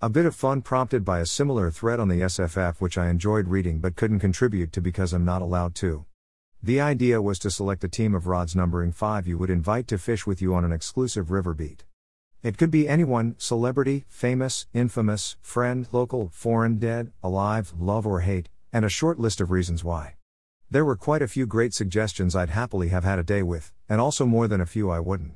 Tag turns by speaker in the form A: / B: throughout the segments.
A: A bit of fun prompted by a similar thread on the SFF which I enjoyed reading but couldn't contribute to because I'm not allowed to. The idea was to select a team of rods numbering 5 you would invite to fish with you on an exclusive river beat. It could be anyone, celebrity, famous, infamous, friend, local, foreign, dead, alive, love or hate, and a short list of reasons why. There were quite a few great suggestions I'd happily have had a day with, and also more than a few I wouldn't.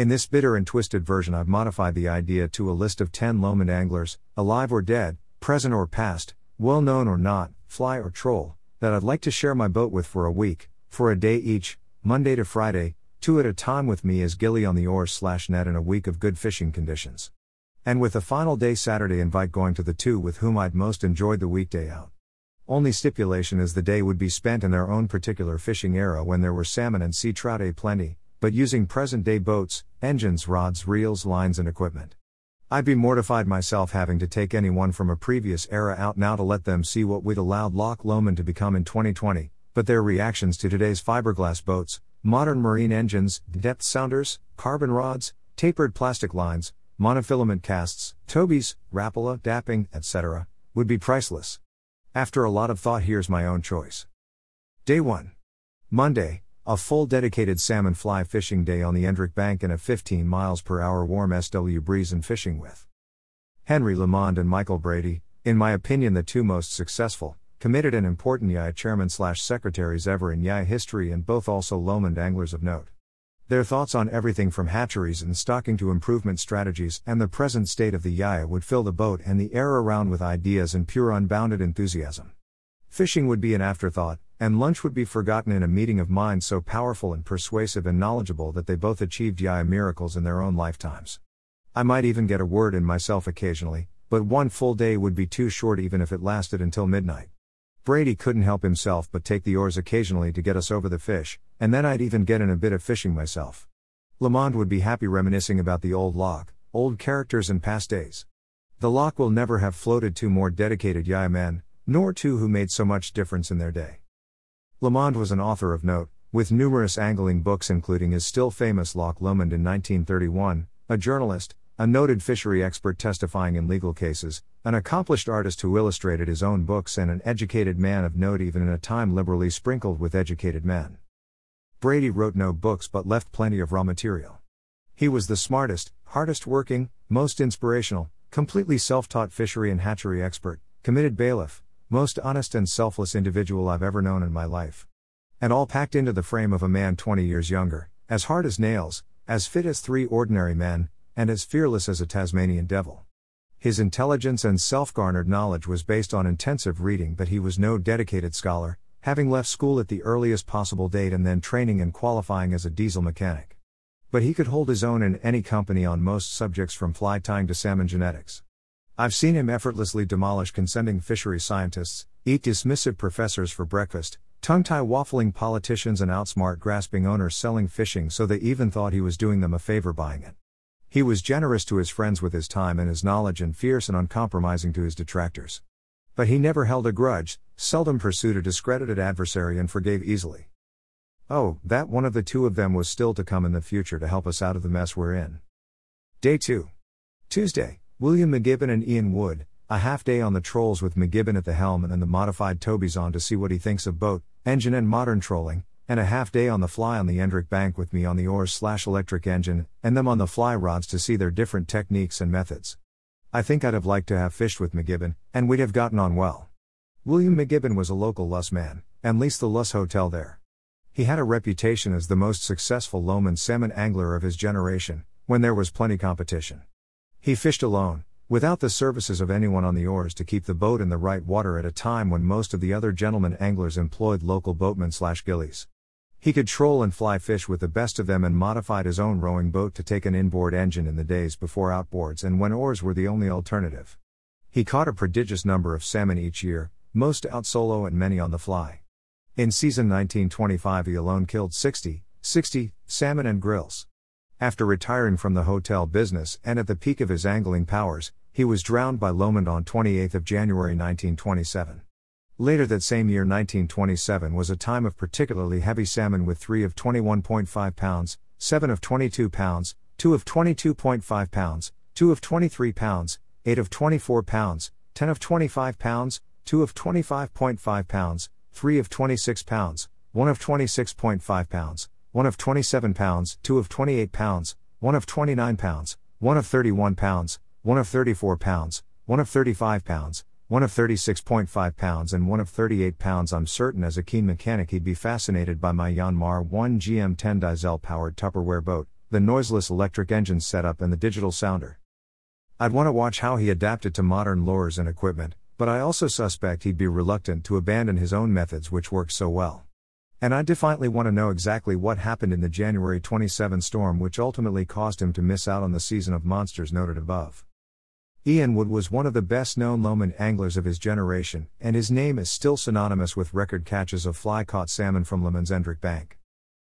A: In this bitter and twisted version, I've modified the idea to a list of 10 Lomond anglers, alive or dead, present or past, well known or not, fly or troll, that I'd like to share my boat with for a week, for a day each, Monday to Friday, two at a time with me as Gilly on the oars slash net in a week of good fishing conditions. And with the final day Saturday invite going to the two with whom I'd most enjoyed the weekday out. Only stipulation is the day would be spent in their own particular fishing era when there were salmon and sea trout a plenty, but using present day boats, engines, rods, reels, lines, and equipment. I'd be mortified myself having to take anyone from a previous era out now to let them see what we'd allowed Loch Lomond to become in 2020, but their reactions to today's fiberglass boats, modern marine engines, depth sounders, carbon rods, tapered plastic lines, monofilament casts, tobies, Rapala, dapping, etc., would be priceless. After a lot of thought, here's my own choice. Day 1. Monday, a full dedicated salmon fly fishing day on the Endrick Bank in a 15 miles per hour warm SW breeze and fishing with Henry Lamond and Michael Brady, in my opinion the two most successful, committed and important YIA chairman slash secretaries ever in YIA history and both also Lomond anglers of note. Their thoughts on everything from hatcheries and stocking to improvement strategies and the present state of the YIA would fill the boat and the air around with ideas and pure unbounded enthusiasm. Fishing would be an afterthought, and lunch would be forgotten in a meeting of minds so powerful and persuasive and knowledgeable that they both achieved YIA miracles in their own lifetimes. I might even get a word in myself occasionally, but one full day would be too short even if it lasted until midnight. Brady couldn't help himself but take the oars occasionally to get us over the fish, and then I'd even get in a bit of fishing myself. Lamond would be happy reminiscing about the old lock, old characters and past days. The lock will never have floated two more dedicated Yaya men, nor two who made so much difference in their day. Lamond was an author of note, with numerous angling books including his still famous Loch Lomond in 1931, a journalist, a noted fishery expert testifying in legal cases, an accomplished artist who illustrated his own books, and an educated man of note even in a time liberally sprinkled with educated men. Brady wrote no books but left plenty of raw material. He was the smartest, hardest working, most inspirational, completely self taught fishery and hatchery expert, committed bailiff, most honest and selfless individual I've ever known in my life. And all packed into the frame of a man 20 years younger, as hard as nails, as fit as three ordinary men, and as fearless as a Tasmanian devil. His intelligence and self garnered knowledge was based on intensive reading, but he was no dedicated scholar, having left school at the earliest possible date and then training and qualifying as a diesel mechanic. But he could hold his own in any company on most subjects from fly tying to salmon genetics. I've seen him effortlessly demolish consenting fishery scientists, eat dismissive professors for breakfast, tongue tie waffling politicians, and outsmart grasping owners selling fishing so they even thought he was doing them a favor buying it. He was generous to his friends with his time and his knowledge and fierce and uncompromising to his detractors. But he never held a grudge, seldom pursued a discredited adversary, and forgave easily. Oh, that one of the two of them was still to come in the future to help us out of the mess we're in. Day 2. Tuesday, William McGibbon and Ian Wood, a half day on the trolls with McGibbon at the helm and the modified Toby's on to see what he thinks of boat, engine, and modern trolling, and a half day on the fly on the Endrick bank with me on the oars slash electric engine, and them on the fly rods to see their different techniques and methods. I think I'd have liked to have fished with McGibbon, and we'd have gotten on well. William McGibbon was a local Luss man, and leased the Luss Hotel there. He had a reputation as the most successful Lomond salmon angler of his generation, when there was plenty competition. He fished alone, without the services of anyone on the oars to keep the boat in the right water at a time when most of the other gentlemen anglers employed local boatmen slash gillies. He could troll and fly fish with the best of them and modified his own rowing boat to take an inboard engine in the days before outboards and when oars were the only alternative. He caught a prodigious number of salmon each year, most out solo and many on the fly. In season 1925, he alone killed 60, 60 salmon and grilse. After retiring from the hotel business and at the peak of his angling powers, he was drowned by Lomond on 28 January 1927. Later that same year, 1927, was a time of particularly heavy salmon with 3 of 21.5 pounds, 7 of 22 pounds, 2 of 22.5 pounds, 2 of 23 pounds, 8 of 24 pounds, 10 of 25 pounds, 2 of 25.5 pounds, 3 of 26 pounds, 1 of 26.5 pounds, 1 of 27 pounds, 2 of 28 pounds, 1 of 29 pounds, 1 of 31 pounds, 1 of 34 pounds, 1 of 35 pounds, 1 of 36.5 pounds, and 1 of 38 pounds. I'm certain as a keen mechanic he'd be fascinated by my Yanmar 1 GM 10 diesel powered Tupperware boat, the noiseless electric engine setup, and the digital sounder. I'd want to watch how he adapted to modern lures and equipment, but I also suspect he'd be reluctant to abandon his own methods which worked so well. And I defiantly want to know exactly what happened in the January 27 storm which ultimately caused him to miss out on the season of monsters noted above. Ian Wood was one of the best known Lomond anglers of his generation, and his name is still synonymous with record catches of fly caught salmon from Lomond's Endrick Bank.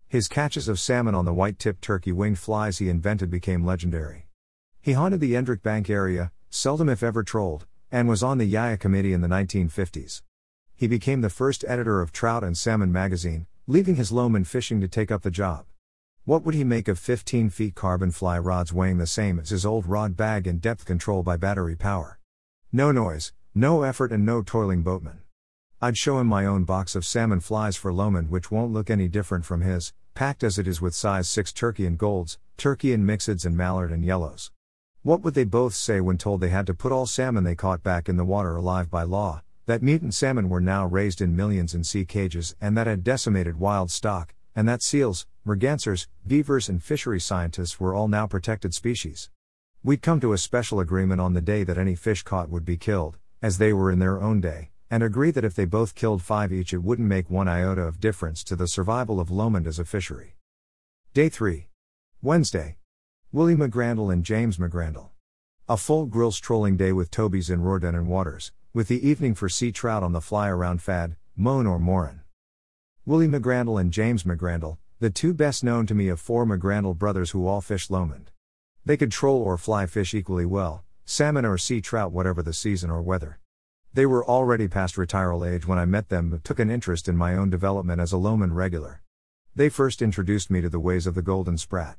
A: His catches of salmon on the white tipped turkey winged flies he invented became legendary. He haunted the Endrick Bank area, seldom if ever trolled, and was on the Yaya Committee in the 1950s. He became the first editor of Trout and Salmon magazine, leaving his Lomond fishing to take up the job. What would he make of 15 feet carbon fly rods weighing the same as his old rod bag and depth control by battery power? No noise, no effort, and no toiling boatman. I'd show him my own box of salmon flies for Lomond, which won't look any different from his, packed as it is with size 6 turkey and golds, turkey and mixeds, and mallard and yellows. What would they both say when told they had to put all salmon they caught back in the water alive by law, that mutant salmon were now raised in millions in sea cages and that had decimated wild stock, and that seals, mergansers, beavers, and fishery scientists were all now protected species. We'd come to a special agreement on the day that any fish caught would be killed, as they were in their own day, and agree that if they both killed five each, it wouldn't make one iota of difference to the survival of Lomond as a fishery. Day 3. Wednesday. Willie McGrandle and James McGrandle. A full grilse trolling day with Toby's in Rohrden and Waters with the evening for sea trout on the fly around Fad, Moan or Morin. Willie McGrandle and James McGrandle, the two best known to me of four McGrandle brothers who all fished Lomond. They could troll or fly fish equally well, salmon or sea trout, whatever the season or weather. They were already past retiral age when I met them but took an interest in my own development as a Lomond regular. They first introduced me to the ways of the golden sprat.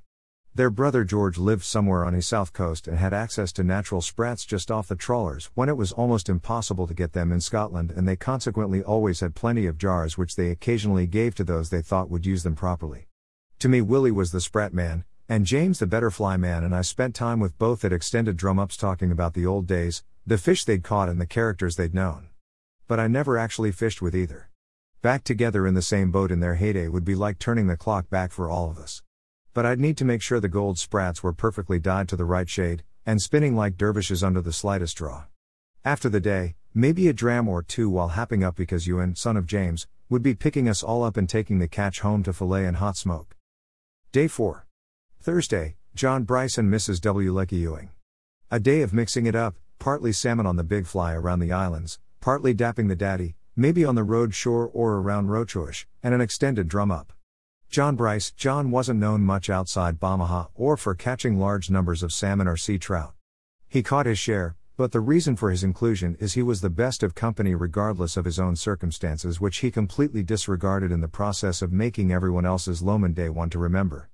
A: Their brother George lived somewhere on his south coast and had access to natural sprats just off the trawlers when it was almost impossible to get them in Scotland, and they consequently always had plenty of jars which they occasionally gave to those they thought would use them properly. To me, Willie was the sprat man, and James the better fly man, and I spent time with both at extended drum ups talking about the old days, the fish they'd caught, and the characters they'd known. But I never actually fished with either. Back together in the same boat in their heyday would be like turning the clock back for all of us. But I'd need to make sure the gold sprats were perfectly dyed to the right shade, and spinning like dervishes under the slightest draw. After the day, maybe a dram or two while happing up because you and son of James, would be picking us all up and taking the catch home to fillet and hot smoke. Day 4. Thursday, John Bryce and Mrs. W. Lecky Ewing. A day of mixing it up, partly salmon on the big fly around the islands, partly dapping the daddy, maybe on the road shore or around Rowchoish, and an extended drum up. John Bryce, John wasn't known much outside Balmaha or for catching large numbers of salmon or sea trout. He caught his share, but the reason for his inclusion is he was the best of company regardless of his own circumstances, which he completely disregarded in the process of making everyone else's Lomond Day one to remember.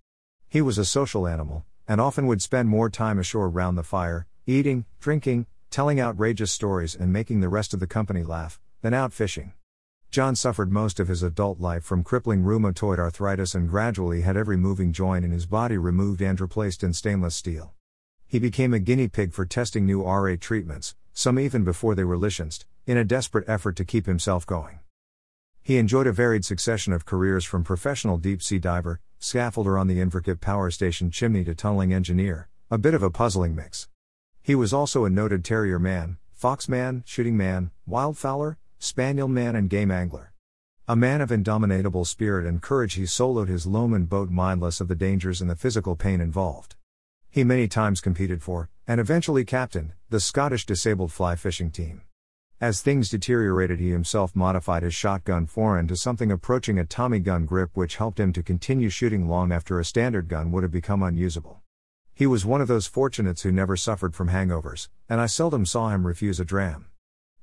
A: He was a social animal, and often would spend more time ashore round the fire, eating, drinking, telling outrageous stories, and making the rest of the company laugh, than out fishing. John suffered most of his adult life from crippling rheumatoid arthritis and gradually had every moving joint in his body removed and replaced in stainless steel. He became a guinea pig for testing new RA treatments, some even before they were licensed, in a desperate effort to keep himself going. He enjoyed a varied succession of careers from professional deep sea diver, scaffolder on the Inverkip power station chimney to tunneling engineer, a bit of a puzzling mix. He was also a noted terrier man, fox man, shooting man, wildfowler, spaniel man and game angler. A man of indomitable spirit and courage, he soloed his Lomond boat mindless of the dangers and the physical pain involved. He many times competed for, and eventually captained, the Scottish disabled fly fishing team. As things deteriorated, he himself modified his shotgun forend to something approaching a Tommy gun grip, which helped him to continue shooting long after a standard gun would have become unusable. He was one of those fortunates who never suffered from hangovers, and I seldom saw him refuse a dram.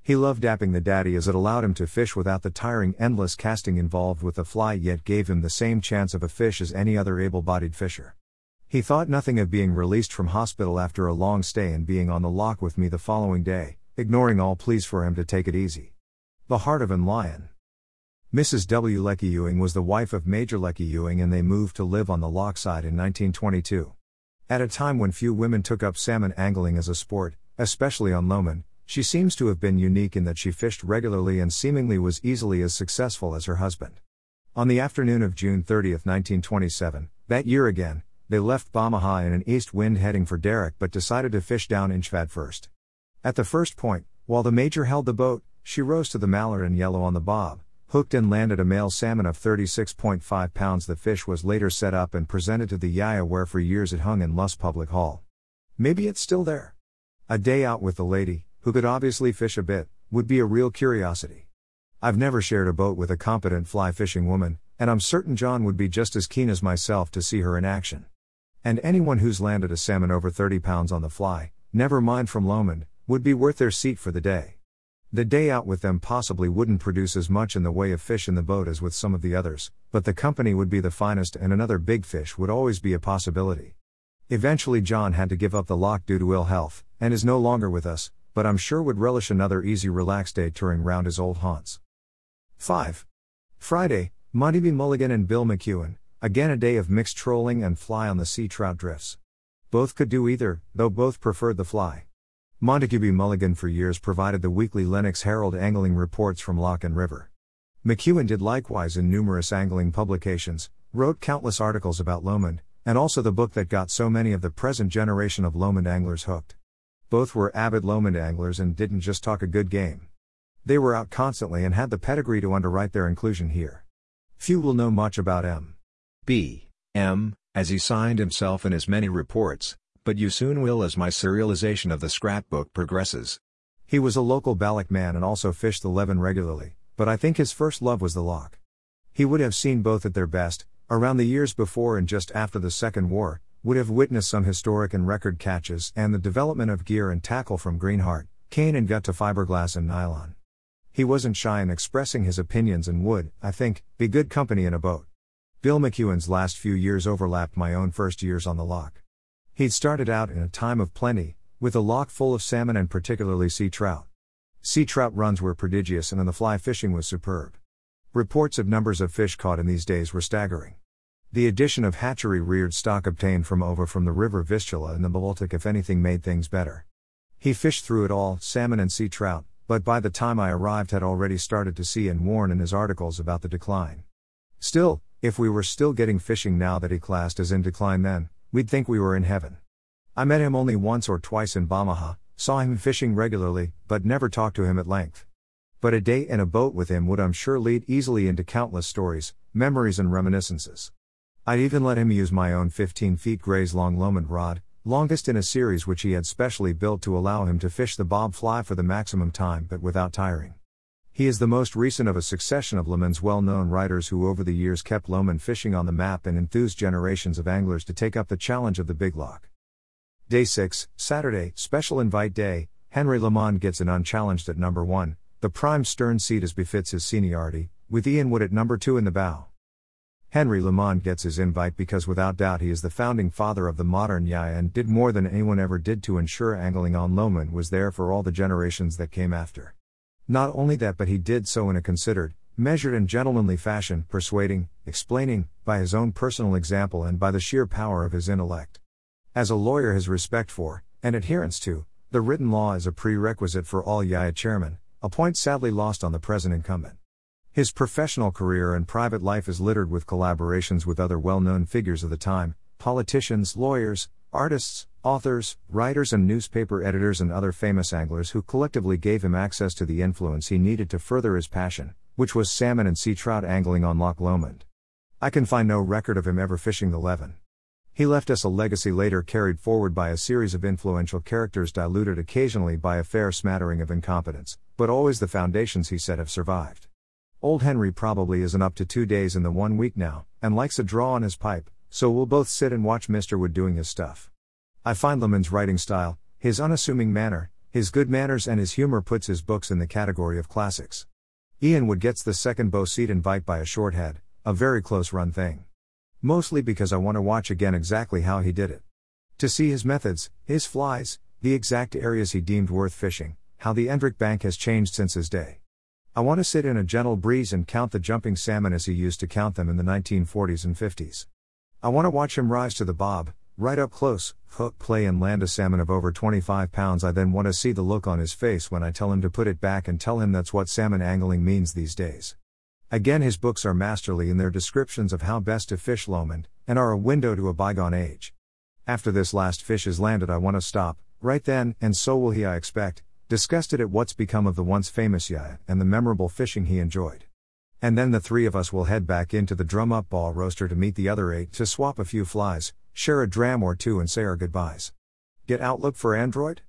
A: He loved dapping the daddy as it allowed him to fish without the tiring, endless casting involved with the fly, yet gave him the same chance of a fish as any other able bodied fisher. He thought nothing of being released from hospital after a long stay and being on the lock with me the following day, ignoring all pleas for him to take it easy. The Heart of an Lion. Mrs. W. Lecky Ewing was the wife of Major Lecky Ewing and they moved to live on the lock side in 1922. At a time when few women took up salmon angling as a sport, especially on Lomond, she seems to have been unique in that she fished regularly and seemingly was easily as successful as her husband. On the afternoon of June 30, 1927, that year again, they left Balmaha in an east wind heading for Derrick but decided to fish down Inchfad first. At the first point, while the major held the boat, she rose to the mallard and yellow on the bob, hooked and landed a male salmon of 36.5 pounds. The fish was later set up and presented to the Yaya where for years it hung in Luss Public Hall. Maybe it's still there. A day out with the lady, who could obviously fish a bit, would be a real curiosity. I've never shared a boat with a competent fly fishing woman, and I'm certain John would be just as keen as myself to see her in action. And anyone who's landed a salmon over 30 pounds on the fly, never mind from Lomond, would be worth their seat for the day. The day out with them possibly wouldn't produce as much in the way of fish in the boat as with some of the others, but the company would be the finest and another big fish would always be a possibility. Eventually, John had to give up the lock due to ill health, and is no longer with us, but I'm sure would relish another easy, relaxed day touring round his old haunts. 5. Friday, Monty B. Mulligan and Bill McEwen, Again, a day of mixed trolling and fly on the sea trout drifts. Both could do either, though both preferred the fly. Montague B. Mulligan for years provided the weekly Lennox Herald angling reports from Loch and River. McEwen did likewise in numerous angling publications, wrote countless articles about Lomond, and also the book that got so many of the present generation of Lomond anglers hooked. Both were avid Lomond anglers and didn't just talk a good game. They were out constantly and had the pedigree to underwrite their inclusion here. Few will know much about M.
B: B. M., as he signed himself in his many reports, but you soon will as my serialization of the scrapbook progresses.
A: He was a local Balloch man and also fished the Leven regularly, but I think his first love was the loch. He would have seen both at their best, around the years before and just after the Second War, would have witnessed some historic and record catches and the development of gear and tackle from greenheart, cane and gut to fiberglass and nylon. He wasn't shy in expressing his opinions and would, I think, be good company in a boat. Bill McEwen's last few years overlapped my own first years on the lock. He'd started out in a time of plenty, with a lock full of salmon and particularly sea trout. Sea trout runs were prodigious and on the fly fishing was superb. Reports of numbers of fish caught in these days were staggering. The addition of hatchery reared stock obtained from over from the river Vistula and the Baltic, if anything, made things better. He fished through it all, salmon and sea trout, but by the time I arrived had already started to see and warn in his articles about the decline. Still, if we were still getting fishing now that he classed as in decline then, we'd think we were in heaven. I met him only once or twice in Balmaha, saw him fishing regularly, but never talked to him at length. But a day in a boat with him would I'm sure lead easily into countless stories, memories and reminiscences. I'd even let him use my own 15 feet Gray's long Lomond rod, longest in a series which he had specially built to allow him to fish the bob fly for the maximum time but without tiring. He is the most recent of a succession of Lomond's well known writers who over the years kept Lomond fishing on the map and enthused generations of anglers to take up the challenge of the big lock. Day 6, Saturday, special invite day, Henry Lamond gets an unchallenged at number 1, the prime stern seat as befits his seniority, with Ian Wood at number 2 in the bow. Henry Lamond gets his invite because without doubt he is the founding father of the modern Yaya and did more than anyone ever did to ensure angling on Lomond was there for all the generations that came after. Not only that, but he did so in a considered, measured, and gentlemanly fashion, persuading, explaining, by his own personal example and by the sheer power of his intellect. As a lawyer, his respect for, and adherence to, the written law is a prerequisite for all Yaya chairmen, a point sadly lost on the present incumbent. His professional career and private life is littered with collaborations with other well known figures of the time politicians, lawyers, artists, authors, writers, and newspaper editors, and other famous anglers who collectively gave him access to the influence he needed to further his passion, which was salmon and sea trout angling on Loch Lomond. I can find no record of him ever fishing the Leven. He left us a legacy later carried forward by a series of influential characters diluted occasionally by a fair smattering of incompetence, but always the foundations he set have survived. Old Henry probably isn't up to two days in the one week now, and likes a draw on his pipe, so we'll both sit and watch Mr. Wood doing his stuff. I find Lamond's writing style, his unassuming manner, his good manners, and his humor puts his books in the category of classics. Ian Wood gets the second bow seat invite by a short head, a very close run thing. Mostly because I want to watch again exactly how he did it. To see his methods, his flies, the exact areas he deemed worth fishing, how the Endrick Bank has changed since his day. I want to sit in a gentle breeze and count the jumping salmon as he used to count them in the 1940s and 50s. I want to watch him rise to the bob, right up close, hook play and land a salmon of over 25 pounds. I then want to see the look on his face when I tell him to put it back and tell him that's what salmon angling means these days. Again, his books are masterly in their descriptions of how best to fish Lomond, and are a window to a bygone age. After this last fish is landed, I want to stop, right then, and so will he, I expect, disgusted at what's become of the once famous Yaya and the memorable fishing he enjoyed. And then the three of us will head back into the drum up ball roaster to meet the other eight to swap a few flies, share a dram or two, and say our goodbyes. Get Outlook for Android?